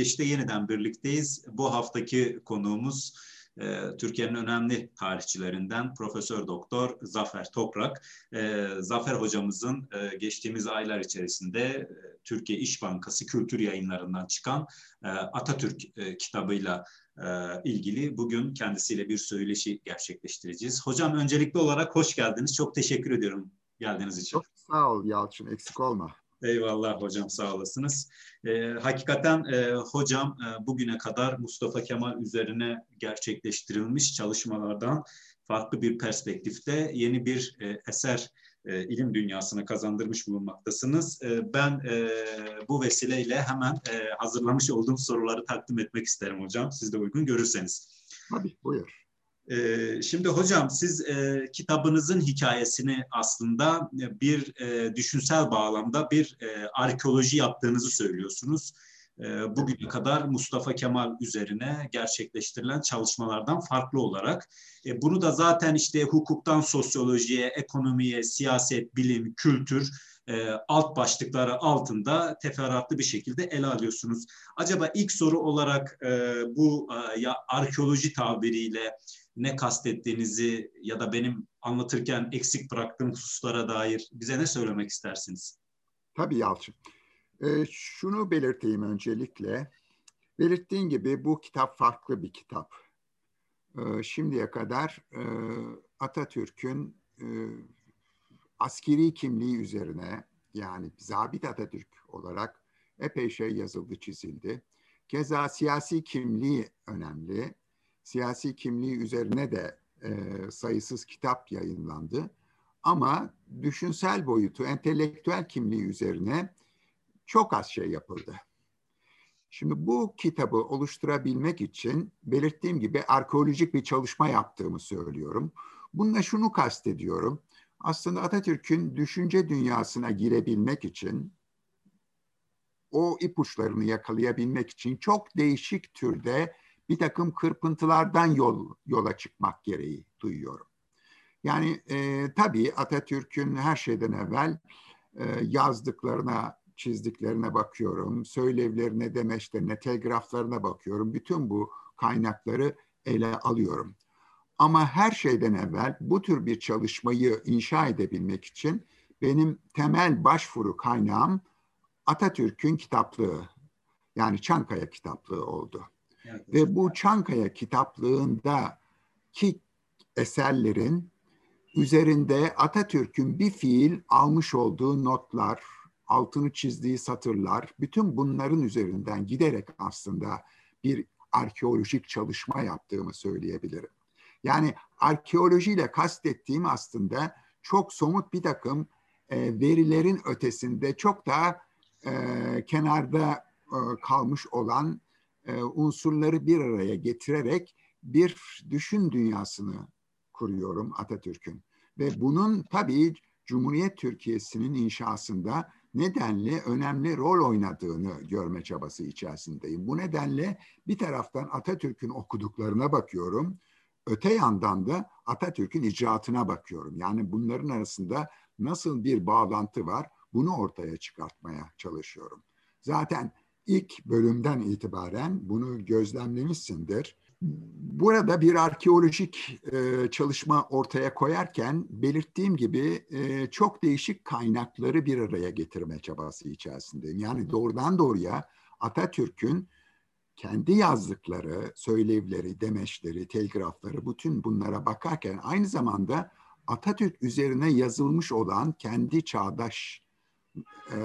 e, Kebi yeniden birlikteyiz. Bu haftaki konuğumuz e, Türkiye'nin önemli tarihçilerinden Profesör Doktor Zafer Toprak. E, Zafer hocamızın e, geçtiğimiz aylar içerisinde e, Türkiye İş Bankası kültür yayınlarından çıkan e, Atatürk e, kitabıyla ilgili bugün kendisiyle bir söyleşi gerçekleştireceğiz. Hocam öncelikli olarak hoş geldiniz. Çok teşekkür ediyorum geldiğiniz için. Çok sağ ol Yalçın, eksik olma. Eyvallah hocam sağ olasınız. E, hakikaten e, hocam e, bugüne kadar Mustafa Kemal üzerine gerçekleştirilmiş çalışmalardan farklı bir perspektifte yeni bir e, eser e, ilim dünyasına kazandırmış bulunmaktasınız. E, ben e, bu vesileyle hemen e, hazırlamış olduğum soruları takdim etmek isterim hocam. Siz de uygun görürseniz. Tabii buyur. Ee, şimdi hocam siz e, kitabınızın hikayesini aslında e, bir e, düşünsel bağlamda bir arkeoloji yaptığınızı söylüyorsunuz. E, bugüne kadar Mustafa Kemal üzerine gerçekleştirilen çalışmalardan farklı olarak. Bunu da zaten işte hukuktan sosyolojiye, ekonomiye, siyaset, bilim, kültür alt başlıkları altında teferruatlı bir şekilde ele alıyorsunuz. Acaba ilk soru olarak bu ya arkeoloji tabiriyle ne kastettiğinizi ya da benim anlatırken eksik bıraktığım hususlara dair bize ne söylemek istersiniz? Tabii Yalçın. E, şunu belirteyim öncelikle. Belirttiğin gibi bu kitap farklı bir kitap. E, şimdiye kadar e, Atatürk'ün e, askeri kimliği üzerine yani Zabit Atatürk olarak epey şey yazıldı, çizildi. Keza siyasi kimliği önemli siyasi kimliği üzerine de e, sayısız kitap yayınlandı. Ama düşünsel boyutu, entelektüel kimliği üzerine çok az şey yapıldı. Şimdi bu kitabı oluşturabilmek için belirttiğim gibi arkeolojik bir çalışma yaptığımı söylüyorum. Bununla şunu kastediyorum. Aslında Atatürk'ün düşünce dünyasına girebilmek için, o ipuçlarını yakalayabilmek için çok değişik türde bir takım kırpıntılardan yol yola çıkmak gereği duyuyorum. Yani e, tabii Atatürk'ün her şeyden evvel e, yazdıklarına, çizdiklerine bakıyorum, söylevlerine, demeçlerine, telgraflarına bakıyorum. Bütün bu kaynakları ele alıyorum. Ama her şeyden evvel bu tür bir çalışmayı inşa edebilmek için benim temel başvuru kaynağım Atatürk'ün kitaplığı. Yani Çankaya kitaplığı oldu. Ve bu Çankaya kitaplığında ki eserlerin üzerinde Atatürk'ün bir fiil almış olduğu notlar, altını çizdiği satırlar, bütün bunların üzerinden giderek aslında bir arkeolojik çalışma yaptığımı söyleyebilirim. Yani arkeolojiyle kastettiğim aslında çok somut bir takım e, verilerin ötesinde çok daha e, kenarda e, kalmış olan e, unsurları bir araya getirerek bir düşün dünyasını kuruyorum Atatürk'ün. Ve bunun tabii Cumhuriyet Türkiye'sinin inşasında nedenle önemli rol oynadığını görme çabası içerisindeyim. Bu nedenle bir taraftan Atatürk'ün okuduklarına bakıyorum. Öte yandan da Atatürk'ün icraatına bakıyorum. Yani bunların arasında nasıl bir bağlantı var bunu ortaya çıkartmaya çalışıyorum. Zaten ilk bölümden itibaren bunu gözlemlemişsindir. Burada bir arkeolojik e, çalışma ortaya koyarken belirttiğim gibi e, çok değişik kaynakları bir araya getirme çabası içerisindeyim. Yani doğrudan doğruya Atatürk'ün kendi yazdıkları, söylevleri, demeçleri, telgrafları bütün bunlara bakarken aynı zamanda Atatürk üzerine yazılmış olan kendi çağdaş e,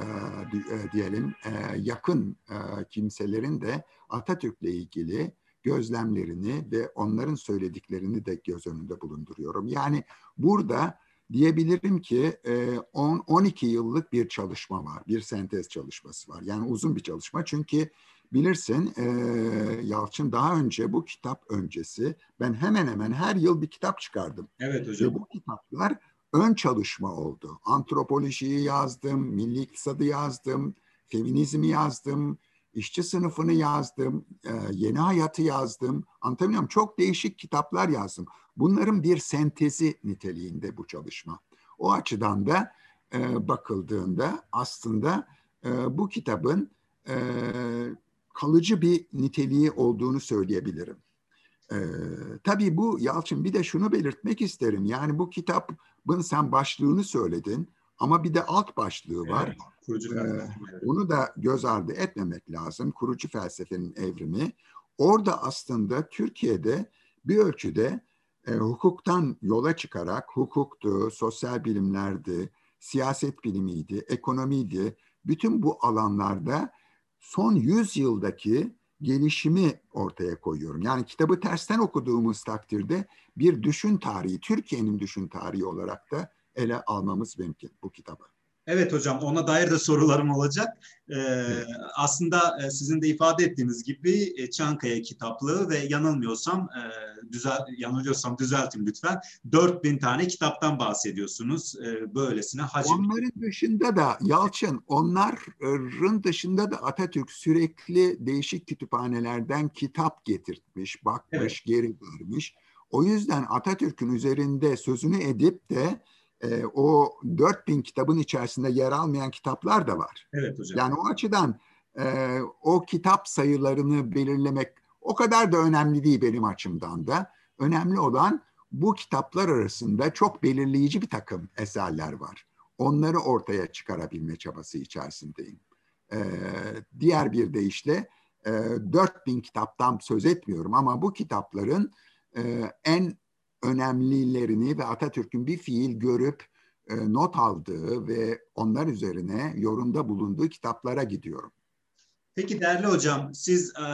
e, diyelim e, yakın e, kimselerin de Atatürk'le ilgili gözlemlerini ve onların söylediklerini de göz önünde bulunduruyorum. Yani burada diyebilirim ki 10 12 yıllık bir çalışma var, bir sentez çalışması var. Yani uzun bir çalışma çünkü bilirsin Yalçın daha önce bu kitap öncesi ben hemen hemen her yıl bir kitap çıkardım. Evet hocam. Ve bu kitaplar ön çalışma oldu. Antropolojiyi yazdım, milli iktisadı yazdım, feminizmi yazdım, işçi sınıfını yazdım, e, yeni hayatı yazdım. Anlatabiliyor Çok değişik kitaplar yazdım. Bunların bir sentezi niteliğinde bu çalışma. O açıdan da e, bakıldığında aslında e, bu kitabın kalıcı bir niteliği olduğunu söyleyebilirim. Ee, tabii bu Yalçın bir de şunu belirtmek isterim. Yani bu kitabın sen başlığını söyledin ama bir de alt başlığı var. Evet, kurucu ee, onu da göz ardı etmemek lazım. Kurucu felsefenin evrimi. Orada aslında Türkiye'de bir ölçüde e, hukuktan yola çıkarak hukuktu, sosyal bilimlerdi, siyaset bilimiydi, ekonomiydi. Bütün bu alanlarda son 100 yıldaki gelişimi ortaya koyuyorum. Yani kitabı tersten okuduğumuz takdirde bir düşün tarihi, Türkiye'nin düşün tarihi olarak da ele almamız mümkün bu kitabı. Evet hocam ona dair de sorularım olacak. Ee, aslında e, sizin de ifade ettiğiniz gibi e, Çankaya kitaplığı ve yanılmıyorsam e, düzel yanılıyorsam düzeltin lütfen 4000 tane kitaptan bahsediyorsunuz. E, böylesine hacim. Onların dışında da Yalçın onların dışında da Atatürk sürekli değişik kütüphanelerden kitap getirtmiş, bakmış, evet. geri vermiş. O yüzden Atatürk'ün üzerinde sözünü edip de e, o 4000 kitabın içerisinde yer almayan kitaplar da var. Evet hocam. Yani o açıdan e, o kitap sayılarını belirlemek o kadar da önemli değil benim açımdan da. Önemli olan bu kitaplar arasında çok belirleyici bir takım eserler var. Onları ortaya çıkarabilme çabası içerisindeyim. Ee, diğer bir deyişle e, 4000 kitaptan söz etmiyorum ama bu kitapların e, en önemlilerini ve Atatürk'ün bir fiil görüp e, not aldığı ve onlar üzerine yorumda bulunduğu kitaplara gidiyorum. Peki değerli hocam, siz e,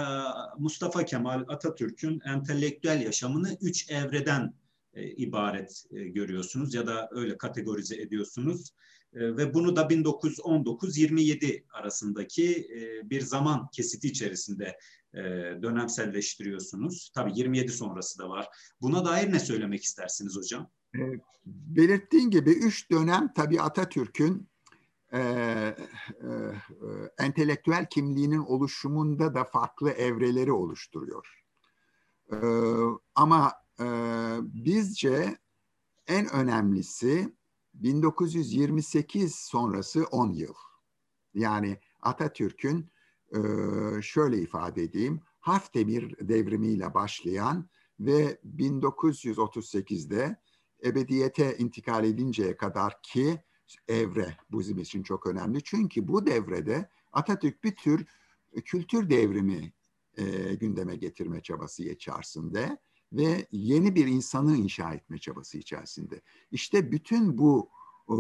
Mustafa Kemal Atatürk'ün entelektüel yaşamını üç evreden e, ibaret e, görüyorsunuz ya da öyle kategorize ediyorsunuz. E, ve bunu da 1919-27 arasındaki e, bir zaman kesiti içerisinde e, dönemselleştiriyorsunuz. Tabii 27 sonrası da var. Buna dair ne söylemek istersiniz hocam? E, belirttiğin gibi üç dönem tabii Atatürk'ün e, entelektüel kimliğinin oluşumunda da farklı evreleri oluşturuyor. E, ama bizce en önemlisi 1928 sonrası 10 yıl. Yani Atatürk'ün şöyle ifade edeyim, harf demir devrimiyle başlayan ve 1938'de ebediyete intikal edinceye kadar ki evre bizim için çok önemli. Çünkü bu devrede Atatürk bir tür kültür devrimi e, gündeme getirme çabası içerisinde ve yeni bir insanı inşa etme çabası içerisinde. İşte bütün bu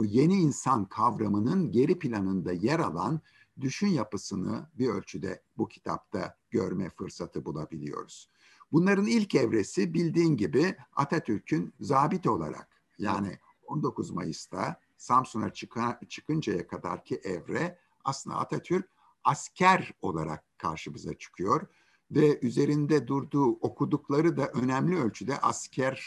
yeni insan kavramının geri planında yer alan düşün yapısını bir ölçüde bu kitapta görme fırsatı bulabiliyoruz. Bunların ilk evresi bildiğin gibi Atatürk'ün zabit olarak yani 19 Mayıs'ta Samsun'a çıkıncaya kadarki evre aslında Atatürk asker olarak karşımıza çıkıyor ve üzerinde durduğu okudukları da önemli ölçüde askeri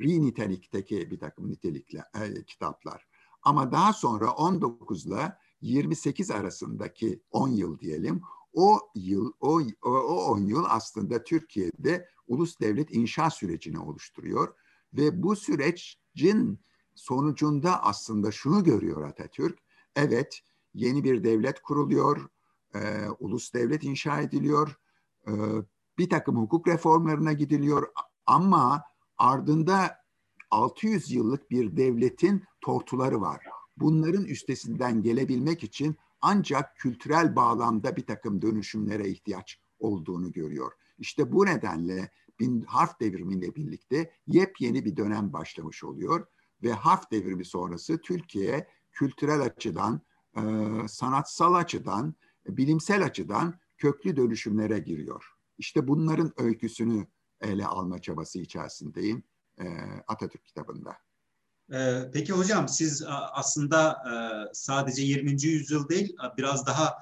nitelikteki bir takım nitelikli e, kitaplar. Ama daha sonra 19 ile 28 arasındaki 10 yıl diyelim. O yıl, o, o, o 10 yıl aslında Türkiye'de ulus devlet inşa sürecini oluşturuyor. Ve bu sürecin sonucunda aslında şunu görüyor Atatürk. Evet, yeni bir devlet kuruluyor, e, ulus devlet inşa ediliyor, bir takım hukuk reformlarına gidiliyor. Ama ardında 600 yıllık bir devletin tortuları var. Bunların üstesinden gelebilmek için ancak kültürel bağlamda bir takım dönüşümlere ihtiyaç olduğunu görüyor. İşte bu nedenle bin harf devrimiyle birlikte yepyeni bir dönem başlamış oluyor. Ve harf devrimi sonrası Türkiye kültürel açıdan, e, sanatsal açıdan, bilimsel açıdan köklü dönüşümlere giriyor. İşte bunların öyküsünü ele alma çabası içerisindeyim Atatürk kitabında. Peki hocam siz aslında sadece 20. yüzyıl değil biraz daha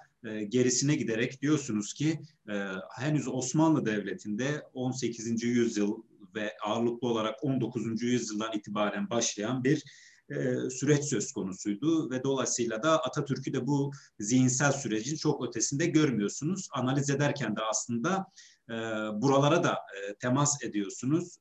gerisine giderek diyorsunuz ki henüz Osmanlı Devleti'nde 18. yüzyıl ve ağırlıklı olarak 19. yüzyıldan itibaren başlayan bir süreç söz konusuydu ve dolayısıyla da Atatürk'ü de bu zihinsel sürecin çok ötesinde görmüyorsunuz. Analiz ederken de aslında buralara da temas ediyorsunuz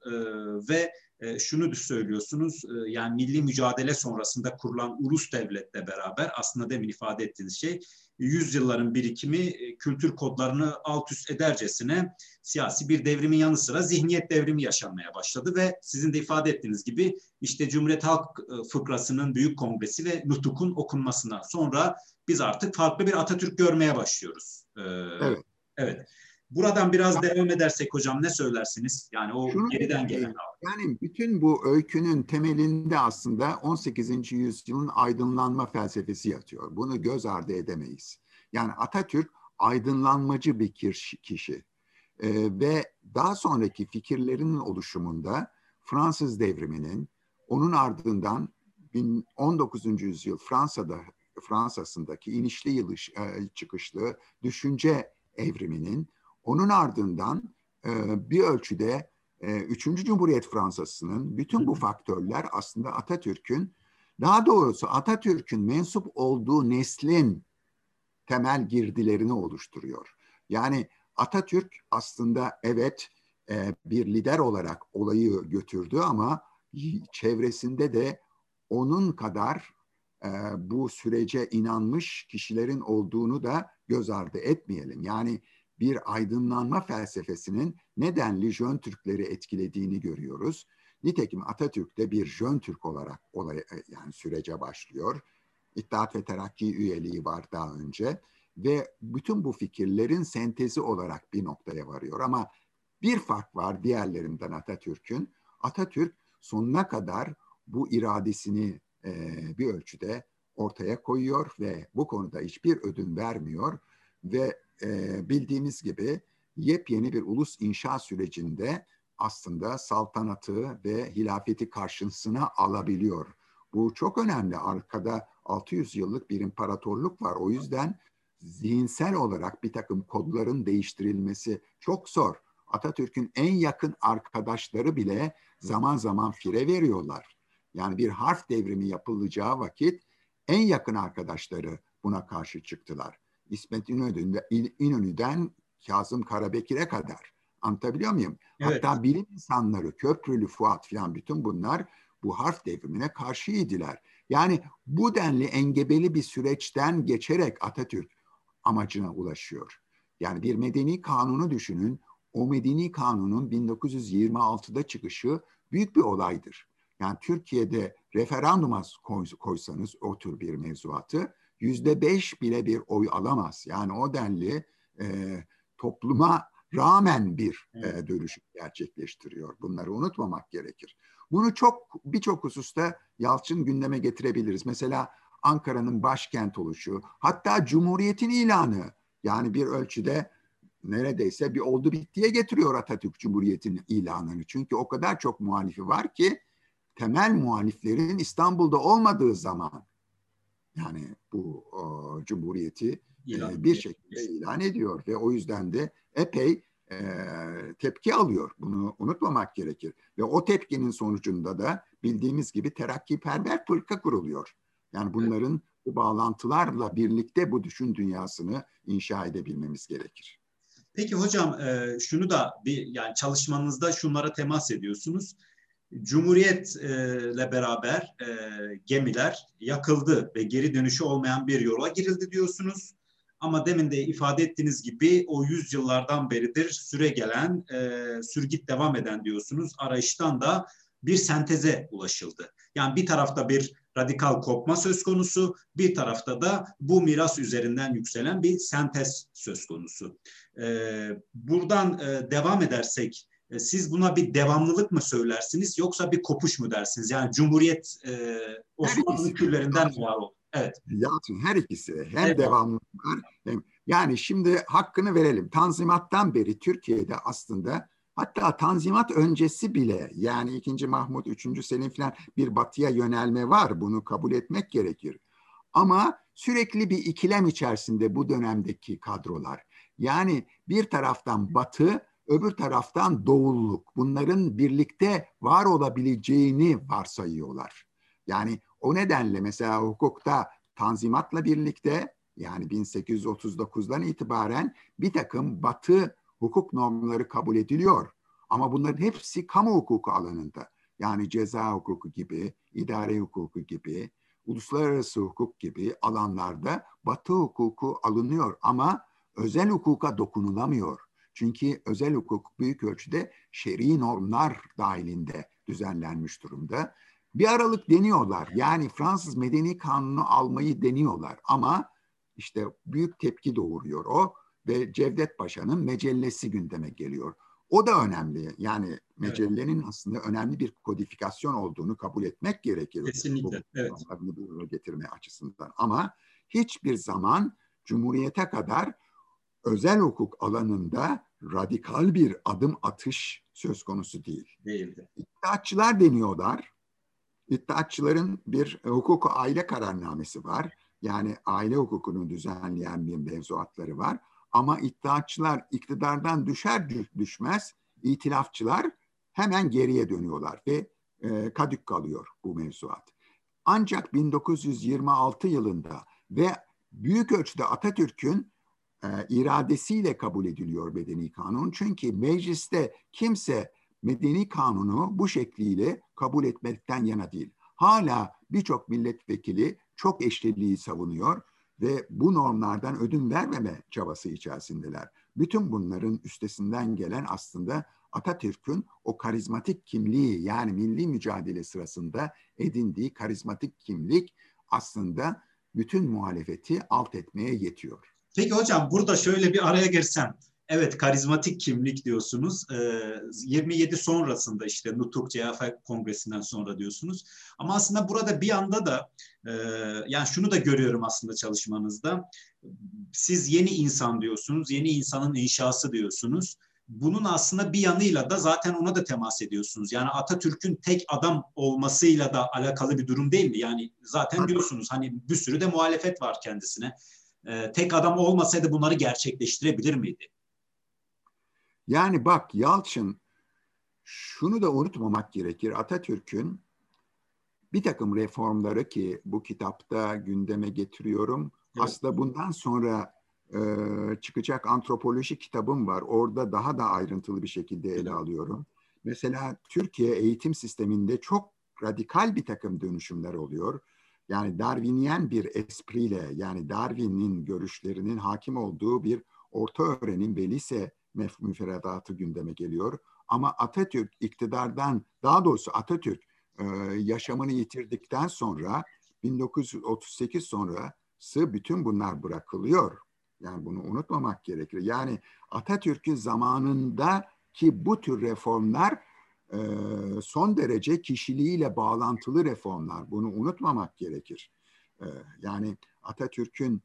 ve e, şunu söylüyorsunuz. E, yani milli mücadele sonrasında kurulan ulus devletle beraber aslında demin ifade ettiğiniz şey yüzyılların birikimi e, kültür kodlarını alt üst edercesine siyasi bir devrimin yanı sıra zihniyet devrimi yaşanmaya başladı ve sizin de ifade ettiğiniz gibi işte Cumhuriyet Halk e, Fıkrası'nın Büyük Kongresi ve Nutuk'un okunmasına sonra biz artık farklı bir Atatürk görmeye başlıyoruz. Ee, evet. Evet. Buradan biraz devam edersek hocam ne söylersiniz? Yani o Şunu geriden gelen. Yani bütün bu öykünün temelinde aslında 18. yüzyılın aydınlanma felsefesi yatıyor. Bunu göz ardı edemeyiz. Yani Atatürk aydınlanmacı bir kişi. Ee, ve daha sonraki fikirlerinin oluşumunda Fransız devriminin onun ardından 19. yüzyıl Fransa'da Fransa'sındaki inişli yılış, e, çıkışlı düşünce evriminin onun ardından e, bir ölçüde e, Üçüncü Cumhuriyet Fransa'sının bütün bu faktörler aslında Atatürk'ün daha doğrusu Atatürk'ün mensup olduğu neslin temel girdilerini oluşturuyor. Yani Atatürk aslında evet e, bir lider olarak olayı götürdü ama çevresinde de onun kadar e, bu sürece inanmış kişilerin olduğunu da göz ardı etmeyelim. Yani bir aydınlanma felsefesinin nedenli Jön Türkleri etkilediğini görüyoruz. Nitekim Atatürk de bir Jön Türk olarak olay, e, yani sürece başlıyor. İttihat ve Terakki üyeliği var daha önce ve bütün bu fikirlerin sentezi olarak bir noktaya varıyor. Ama bir fark var diğerlerinden Atatürk'ün. Atatürk sonuna kadar bu iradesini e, bir ölçüde ortaya koyuyor ve bu konuda hiçbir ödün vermiyor ve e, bildiğimiz gibi yepyeni bir ulus inşa sürecinde aslında saltanatı ve hilafeti karşısına alabiliyor. Bu çok önemli. Arkada 600 yıllık bir imparatorluk var. O yüzden zihinsel olarak bir takım kodların değiştirilmesi çok zor. Atatürk'ün en yakın arkadaşları bile zaman zaman fire veriyorlar. Yani bir harf devrimi yapılacağı vakit en yakın arkadaşları buna karşı çıktılar. İsmet İnönü'den, İnönü'den Kazım Karabekir'e kadar. Anlatabiliyor muyum? Evet. Hatta bilim insanları, Köprülü Fuat falan bütün bunlar bu harf devrimine karşıydılar. Yani bu denli engebeli bir süreçten geçerek Atatürk amacına ulaşıyor. Yani bir medeni kanunu düşünün. O medeni kanunun 1926'da çıkışı büyük bir olaydır. Yani Türkiye'de referanduma koysanız o tür bir mevzuatı yüzde beş bile bir oy alamaz. Yani o denli e, topluma rağmen bir e, dönüşüm gerçekleştiriyor. Bunları unutmamak gerekir. Bunu çok birçok hususta Yalçın gündeme getirebiliriz. Mesela Ankara'nın başkent oluşu, hatta Cumhuriyet'in ilanı yani bir ölçüde neredeyse bir oldu bittiye getiriyor Atatürk Cumhuriyet'in ilanını. Çünkü o kadar çok muhalifi var ki temel muhaliflerin İstanbul'da olmadığı zaman yani bu o, cumhuriyeti e, bir şekilde ilan ediyor ve o yüzden de epey e, tepki alıyor. Bunu unutmamak gerekir. Ve o tepkinin sonucunda da bildiğimiz gibi terakkiperver fırka kuruluyor. Yani bunların evet. bu bağlantılarla birlikte bu düşün dünyasını inşa edebilmemiz gerekir. Peki hocam e, şunu da bir yani çalışmanızda şunlara temas ediyorsunuz. Cumhuriyetle beraber e, gemiler yakıldı ve geri dönüşü olmayan bir yola girildi diyorsunuz. Ama demin de ifade ettiğiniz gibi o yüzyıllardan beridir süre gelen, e, sürgit devam eden diyorsunuz. Arayıştan da bir senteze ulaşıldı. Yani bir tarafta bir radikal kopma söz konusu, bir tarafta da bu miras üzerinden yükselen bir sentez söz konusu. Ee, buradan e, devam edersek e, siz buna bir devamlılık mı söylersiniz yoksa bir kopuş mu dersiniz? Yani Cumhuriyet e, Osmanlı küllerinden mi var oldu? Evet. Yalçın her ikisi hem evet. devamlılık var hem yani şimdi hakkını verelim. Tanzimattan beri Türkiye'de aslında hatta Tanzimat öncesi bile yani 2. Mahmut, 3. Selim falan bir batıya yönelme var. Bunu kabul etmek gerekir. Ama sürekli bir ikilem içerisinde bu dönemdeki kadrolar. Yani bir taraftan batı öbür taraftan doğulluk. Bunların birlikte var olabileceğini varsayıyorlar. Yani o nedenle mesela hukukta tanzimatla birlikte yani 1839'dan itibaren bir takım batı hukuk normları kabul ediliyor. Ama bunların hepsi kamu hukuku alanında. yani ceza hukuku gibi, idare hukuku gibi, uluslararası hukuk gibi alanlarda Batı hukuku alınıyor ama özel hukuka dokunulamıyor. Çünkü özel hukuk büyük ölçüde şer'i normlar dahilinde düzenlenmiş durumda. Bir aralık deniyorlar. Yani Fransız Medeni Kanunu almayı deniyorlar ama işte büyük tepki doğuruyor o ve Cevdet Paşa'nın mecellesi gündeme geliyor. O da önemli. Yani mecellenin evet. aslında önemli bir kodifikasyon olduğunu kabul etmek gerekir. Kesinlikle. Bu, evet. Bunu getirme açısından. Ama hiçbir zaman Cumhuriyete kadar özel hukuk alanında radikal bir adım atış söz konusu değil. Değildi. İttihatçılar deniyorlar. İttihatçıların bir hukuku aile kararnamesi var. Yani aile hukukunu düzenleyen bir mevzuatları var. Ama iddiaçılar iktidardan düşer düşmez itilafçılar hemen geriye dönüyorlar ve e, kadük kalıyor bu mevzuat. Ancak 1926 yılında ve büyük ölçüde Atatürk'ün e, iradesiyle kabul ediliyor medeni kanun. Çünkü mecliste kimse medeni kanunu bu şekliyle kabul etmekten yana değil. Hala birçok milletvekili çok eşliliği savunuyor ve bu normlardan ödün vermeme çabası içerisindeler. Bütün bunların üstesinden gelen aslında Atatürk'ün o karizmatik kimliği yani milli mücadele sırasında edindiği karizmatik kimlik aslında bütün muhalefeti alt etmeye yetiyor. Peki hocam burada şöyle bir araya girsem. Evet karizmatik kimlik diyorsunuz. Ee, 27 sonrasında işte Nutuk CHP kongresinden sonra diyorsunuz. Ama aslında burada bir anda da e, yani şunu da görüyorum aslında çalışmanızda. Siz yeni insan diyorsunuz. Yeni insanın inşası diyorsunuz. Bunun aslında bir yanıyla da zaten ona da temas ediyorsunuz. Yani Atatürk'ün tek adam olmasıyla da alakalı bir durum değil mi? Yani zaten diyorsunuz hani bir sürü de muhalefet var kendisine. Ee, tek adam olmasaydı bunları gerçekleştirebilir miydi? Yani bak Yalçın şunu da unutmamak gerekir. Atatürk'ün bir takım reformları ki bu kitapta gündeme getiriyorum. Evet. Aslında bundan sonra e, çıkacak antropoloji kitabım var. Orada daha da ayrıntılı bir şekilde ele alıyorum. Mesela Türkiye eğitim sisteminde çok radikal bir takım dönüşümler oluyor. Yani Darwiniyen bir espriyle yani Darwin'in görüşlerinin hakim olduğu bir orta öğrenim ve lise müfredatı gündeme geliyor. Ama Atatürk iktidardan, daha doğrusu Atatürk e, yaşamını yitirdikten sonra 1938 sonrası bütün bunlar bırakılıyor. Yani bunu unutmamak gerekir. Yani Atatürk'ün zamanında ki bu tür reformlar son derece kişiliğiyle bağlantılı reformlar. Bunu unutmamak gerekir. Yani Atatürk'ün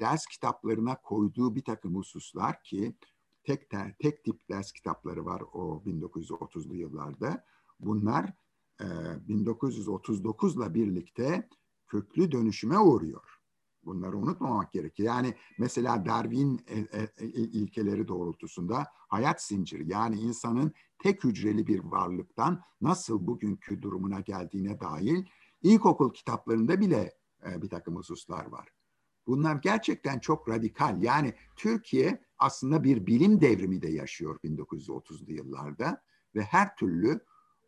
ders kitaplarına koyduğu bir takım hususlar ki tek tek tip ders kitapları var o 1930'lu yıllarda. Bunlar e, 1939'la birlikte köklü dönüşüme uğruyor. Bunları unutmamak gerekir. Yani mesela Darwin e, e, e, ilkeleri doğrultusunda hayat zinciri yani insanın tek hücreli bir varlıktan nasıl bugünkü durumuna geldiğine dair ilkokul kitaplarında bile bir takım hususlar var. Bunlar gerçekten çok radikal. Yani Türkiye aslında bir bilim devrimi de yaşıyor 1930'lu yıllarda ve her türlü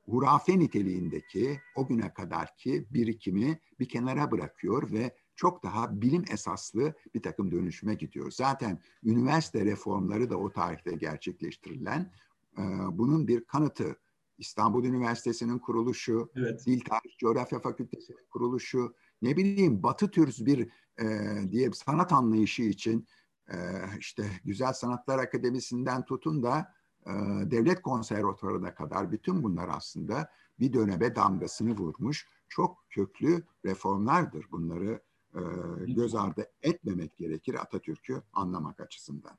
hurafe niteliğindeki o güne kadarki birikimi bir kenara bırakıyor ve çok daha bilim esaslı bir takım dönüşüme gidiyor. Zaten üniversite reformları da o tarihte gerçekleştirilen e, bunun bir kanıtı. İstanbul Üniversitesi'nin kuruluşu, evet. Dil Tarih Coğrafya Fakültesi'nin kuruluşu, ne bileyim Batı türz bir e, diye sanat anlayışı için e, işte Güzel Sanatlar Akademisi'nden tutun da e, devlet konservatuarına kadar bütün bunlar aslında bir döneme damgasını vurmuş çok köklü reformlardır. Bunları e, göz ardı etmemek gerekir Atatürk'ü anlamak açısından.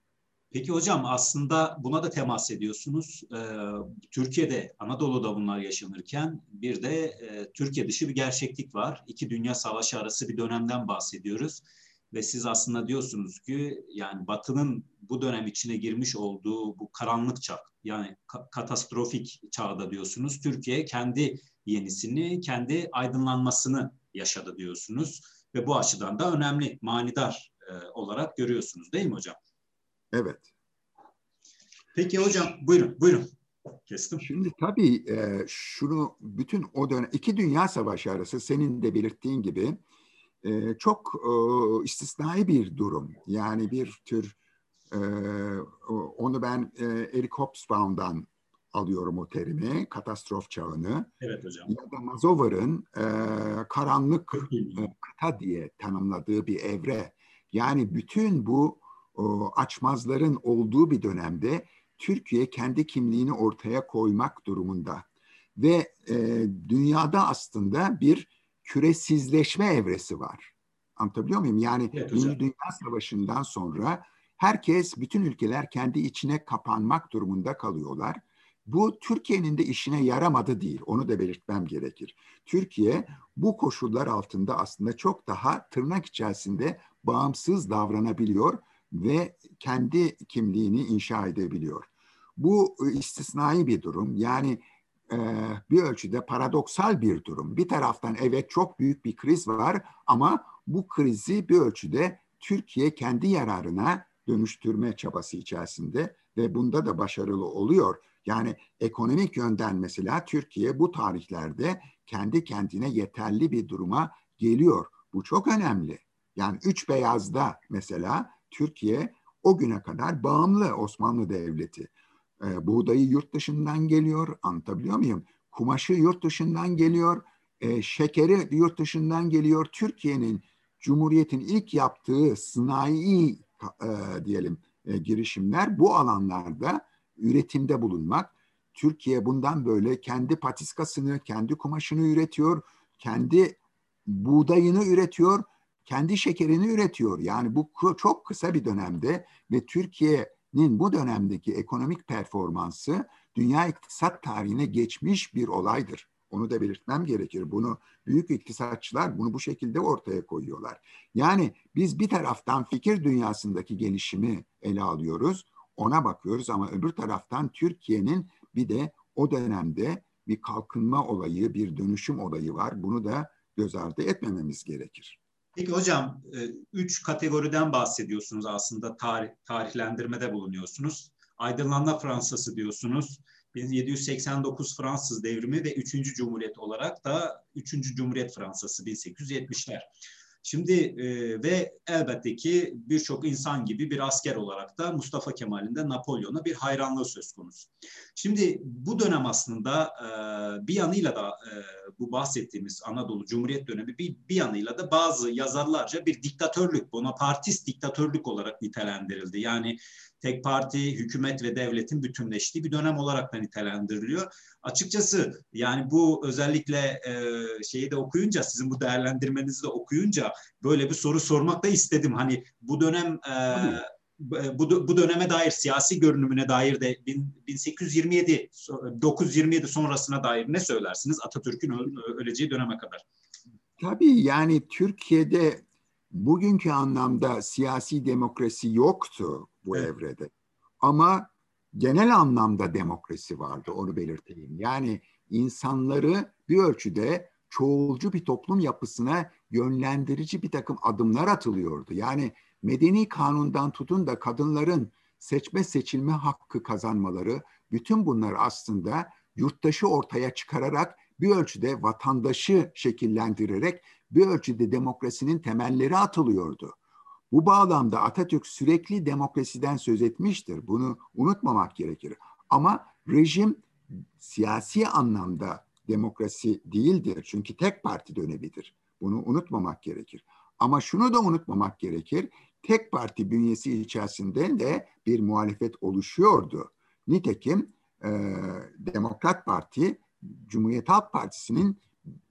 Peki hocam aslında buna da temas ediyorsunuz. Ee, Türkiye'de, Anadolu'da bunlar yaşanırken bir de e, Türkiye dışı bir gerçeklik var. İki dünya savaşı arası bir dönemden bahsediyoruz. Ve siz aslında diyorsunuz ki yani Batı'nın bu dönem içine girmiş olduğu bu karanlık çağ, yani ka- katastrofik çağda diyorsunuz. Türkiye kendi yenisini, kendi aydınlanmasını yaşadı diyorsunuz. Ve bu açıdan da önemli, manidar e, olarak görüyorsunuz değil mi hocam? Evet. Peki hocam buyurun, buyurun. Kestim. Şimdi tabii e, şunu bütün o dönem iki dünya savaşı arası senin de belirttiğin gibi e, çok e, istisnai bir durum. Yani bir tür e, onu ben e, Eric Hobsbawm'dan alıyorum o terimi, katastrof çağını. Evet hocam. Ya da Mazovar'ın e, karanlık e, kıta diye tanımladığı bir evre. Yani bütün bu o, açmazların olduğu bir dönemde Türkiye kendi kimliğini ortaya koymak durumunda. Ve e, dünyada aslında bir küresizleşme evresi var. Anlatabiliyor muyum? Yani evet, Dünya Savaşı'ndan sonra herkes, bütün ülkeler kendi içine kapanmak durumunda kalıyorlar. Bu Türkiye'nin de işine yaramadı değil. Onu da belirtmem gerekir. Türkiye bu koşullar altında aslında çok daha tırnak içerisinde bağımsız davranabiliyor ve kendi kimliğini inşa edebiliyor. Bu istisnai bir durum. Yani e, bir ölçüde paradoksal bir durum. Bir taraftan evet çok büyük bir kriz var ama bu krizi bir ölçüde Türkiye kendi yararına dönüştürme çabası içerisinde ve bunda da başarılı oluyor. Yani ekonomik yönden mesela Türkiye bu tarihlerde kendi kendine yeterli bir duruma geliyor. Bu çok önemli. Yani üç beyazda mesela Türkiye o güne kadar bağımlı Osmanlı Devleti. E, buğdayı yurt dışından geliyor, anlatabiliyor muyum? Kumaşı yurt dışından geliyor, e, şekeri yurt dışından geliyor. Türkiye'nin Cumhuriyet'in ilk yaptığı sanayi e, diyelim e, girişimler bu alanlarda üretimde bulunmak. Türkiye bundan böyle kendi patiskasını, kendi kumaşını üretiyor, kendi buğdayını üretiyor, kendi şekerini üretiyor. Yani bu çok kısa bir dönemde ve Türkiye'nin bu dönemdeki ekonomik performansı dünya iktisat tarihine geçmiş bir olaydır. Onu da belirtmem gerekir. Bunu büyük iktisatçılar bunu bu şekilde ortaya koyuyorlar. Yani biz bir taraftan fikir dünyasındaki gelişimi ele alıyoruz, ona bakıyoruz ama öbür taraftan Türkiye'nin bir de o dönemde bir kalkınma olayı, bir dönüşüm olayı var. Bunu da göz ardı etmememiz gerekir. Peki hocam, e, üç kategoriden bahsediyorsunuz aslında tarih, tarihlendirmede bulunuyorsunuz. Aydınlanma Fransası diyorsunuz. 1789 Fransız devrimi ve 3. Cumhuriyet olarak da 3. Cumhuriyet Fransası 1870'ler. Şimdi e, ve elbette ki birçok insan gibi bir asker olarak da Mustafa Kemal'in de Napolyon'a bir hayranlığı söz konusu. Şimdi bu dönem aslında e, bir yanıyla da e, bu bahsettiğimiz Anadolu Cumhuriyet dönemi bir, bir yanıyla da bazı yazarlarca bir diktatörlük, bonapartist diktatörlük olarak nitelendirildi. Yani tek parti, hükümet ve devletin bütünleştiği bir dönem olarak da nitelendiriliyor. Açıkçası yani bu özellikle e, şeyi de okuyunca, sizin bu değerlendirmenizi de okuyunca böyle bir soru sormak da istedim. Hani bu dönem e, bu, bu döneme dair siyasi görünümüne dair de 1827 927 sonrasına dair ne söylersiniz Atatürk'ün öleceği döneme kadar? Tabii yani Türkiye'de bugünkü anlamda siyasi demokrasi yoktu bu evet. evrede. Ama genel anlamda demokrasi vardı onu belirteyim. Yani insanları bir ölçüde çoğulcu bir toplum yapısına yönlendirici bir takım adımlar atılıyordu. Yani medeni kanundan tutun da kadınların seçme seçilme hakkı kazanmaları bütün bunlar aslında yurttaşı ortaya çıkararak bir ölçüde vatandaşı şekillendirerek bir ölçüde demokrasinin temelleri atılıyordu. Bu bağlamda Atatürk sürekli demokrasiden söz etmiştir. Bunu unutmamak gerekir. Ama rejim siyasi anlamda demokrasi değildir. Çünkü tek parti dönemidir. Bunu unutmamak gerekir. Ama şunu da unutmamak gerekir. Tek parti bünyesi içerisinde de bir muhalefet oluşuyordu. Nitekim e, Demokrat Parti Cumhuriyet Halk Partisi'nin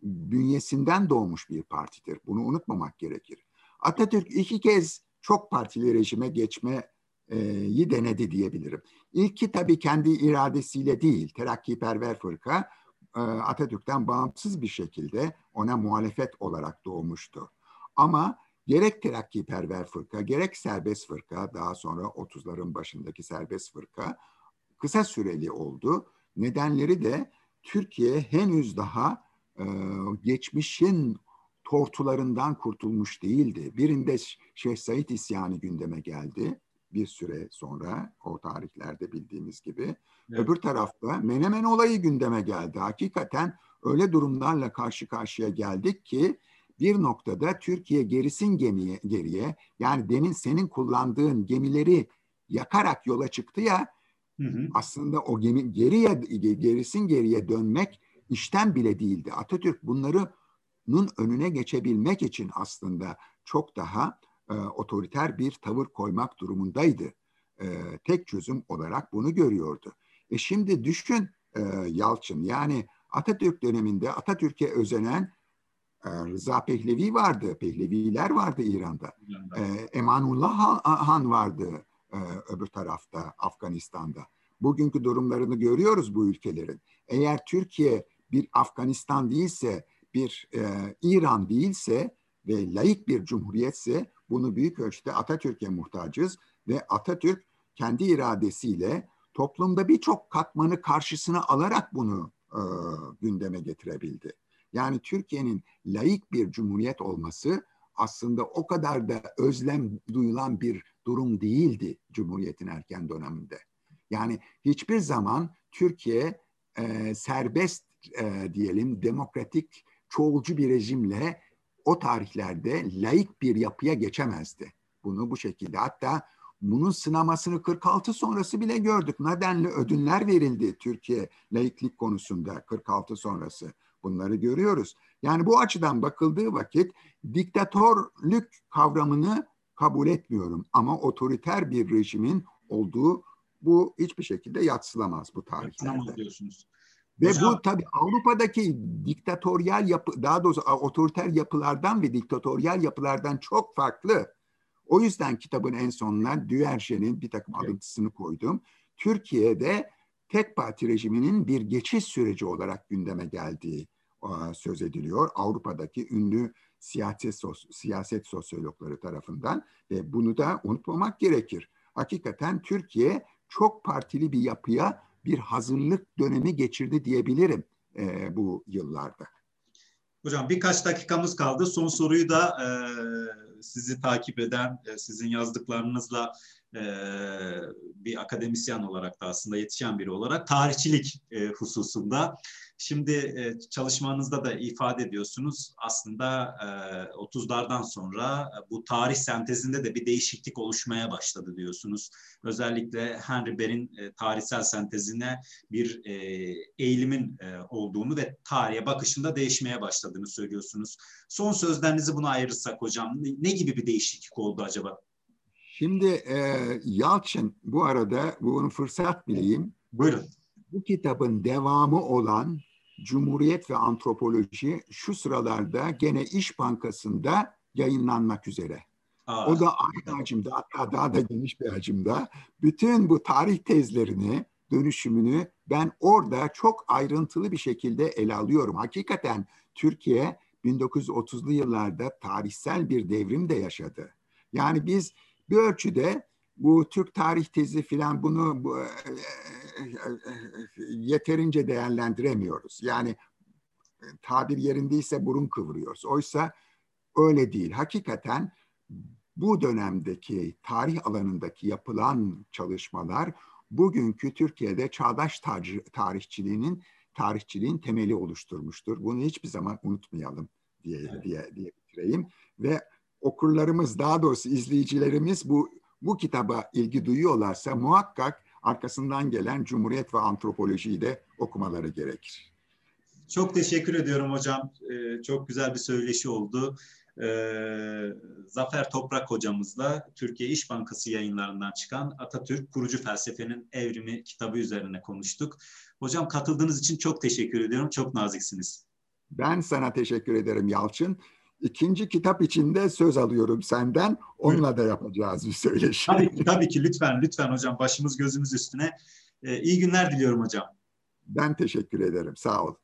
bünyesinden doğmuş bir partidir. Bunu unutmamak gerekir. Atatürk iki kez çok partili rejime geçmeyi denedi diyebilirim. İlki tabii kendi iradesiyle değil, terakkiperver fırka e, Atatürk'ten bağımsız bir şekilde ona muhalefet olarak doğmuştu. Ama gerek terakkiperver fırka, gerek serbest fırka, daha sonra 30'ların başındaki serbest fırka kısa süreli oldu. Nedenleri de Türkiye henüz daha e, geçmişin tortularından kurtulmuş değildi. Birinde Şeyh Said isyanı gündeme geldi bir süre sonra o tarihlerde bildiğimiz gibi. Evet. Öbür tarafta Menemen olayı gündeme geldi. Hakikaten öyle durumlarla karşı karşıya geldik ki bir noktada Türkiye gerisin gemiye, geriye yani demin senin kullandığın gemileri yakarak yola çıktı ya hı hı. aslında o gemi geriye gerisin geriye dönmek işten bile değildi. Atatürk bunların önüne geçebilmek için aslında çok daha e, otoriter bir tavır koymak durumundaydı. E, tek çözüm olarak bunu görüyordu. E şimdi düşün e, Yalçın yani Atatürk döneminde Atatürk'e özenen e, Rıza Pehlevi vardı, Pehleviler vardı İran'da. E, Emanullah Han vardı e, öbür tarafta Afganistan'da. Bugünkü durumlarını görüyoruz bu ülkelerin. Eğer Türkiye bir Afganistan değilse, bir e, İran değilse ve layık bir cumhuriyetse bunu büyük ölçüde Atatürk'e muhtacız ve Atatürk kendi iradesiyle toplumda birçok katmanı karşısına alarak bunu e, gündeme getirebildi. Yani Türkiye'nin layık bir cumhuriyet olması aslında o kadar da özlem duyulan bir durum değildi Cumhuriyet'in erken döneminde. Yani hiçbir zaman Türkiye e, serbest e, diyelim demokratik çoğulcu bir rejimle o tarihlerde laik bir yapıya geçemezdi. Bunu bu şekilde hatta bunun sınamasını 46 sonrası bile gördük. Nedenle ödünler verildi Türkiye laiklik konusunda 46 sonrası. Bunları görüyoruz. Yani bu açıdan bakıldığı vakit diktatörlük kavramını kabul etmiyorum. Ama otoriter bir rejimin olduğu bu hiçbir şekilde yatsılamaz bu tarihlerde. diyorsunuz. Ve Hocam. bu tabii Avrupa'daki diktatöryel yapı, daha doğrusu otoriter yapılardan ve diktatöryel yapılardan çok farklı. O yüzden kitabın en sonuna Düerjen'in bir takım evet. alıntısını koydum. Türkiye'de tek parti rejiminin bir geçiş süreci olarak gündeme geldiği söz ediliyor. Avrupa'daki ünlü siyaset, sos siyaset sosyologları tarafından ve bunu da unutmamak gerekir. Hakikaten Türkiye çok partili bir yapıya bir hazırlık dönemi geçirdi diyebilirim e, bu yıllarda. Hocam birkaç dakikamız kaldı. Son soruyu da e, sizi takip eden, e, sizin yazdıklarınızla e, bir akademisyen olarak da aslında yetişen biri olarak tarihçilik e, hususunda Şimdi e, çalışmanızda da ifade ediyorsunuz aslında e, 30'lardan sonra bu tarih sentezinde de bir değişiklik oluşmaya başladı diyorsunuz. Özellikle Henry Ber'in e, tarihsel sentezine bir eğilimin olduğunu ve tarihe bakışında değişmeye başladığını söylüyorsunuz. Son sözlerinizi buna ayırırsak hocam ne gibi bir değişiklik oldu acaba? Şimdi e, Yalçın bu arada bunu fırsat bileyim. Buyurun. Bu kitabın devamı olan Cumhuriyet ve Antropoloji şu sıralarda gene İş Bankası'nda yayınlanmak üzere. Aa. O da aynı hacimde hatta daha da geniş bir hacimde. Bütün bu tarih tezlerini, dönüşümünü ben orada çok ayrıntılı bir şekilde ele alıyorum. Hakikaten Türkiye 1930'lu yıllarda tarihsel bir devrim de yaşadı. Yani biz bir ölçüde bu Türk tarih tezi filan bunu bu, e, e, e, yeterince değerlendiremiyoruz. Yani tabir yerindeyse burun kıvırıyoruz. Oysa öyle değil. Hakikaten bu dönemdeki tarih alanındaki yapılan çalışmalar bugünkü Türkiye'de çağdaş tarihçiliğinin tarihçiliğin temeli oluşturmuştur. Bunu hiçbir zaman unutmayalım diye diye diye bitireyim ve okurlarımız daha doğrusu izleyicilerimiz bu bu kitaba ilgi duyuyorlarsa muhakkak arkasından gelen Cumhuriyet ve Antropolojiyi de okumaları gerekir. Çok teşekkür ediyorum hocam. Ee, çok güzel bir söyleşi oldu. Ee, Zafer Toprak hocamızla Türkiye İş Bankası yayınlarından çıkan Atatürk Kurucu Felsefenin Evrimi kitabı üzerine konuştuk. Hocam katıldığınız için çok teşekkür ediyorum. Çok naziksiniz. Ben sana teşekkür ederim Yalçın. İkinci kitap içinde söz alıyorum senden. Onunla da yapacağız bir söyleşi. Tabii ki, tabii ki. Lütfen, lütfen hocam. Başımız gözümüz üstüne. Ee, iyi günler diliyorum hocam. Ben teşekkür ederim. Sağ ol.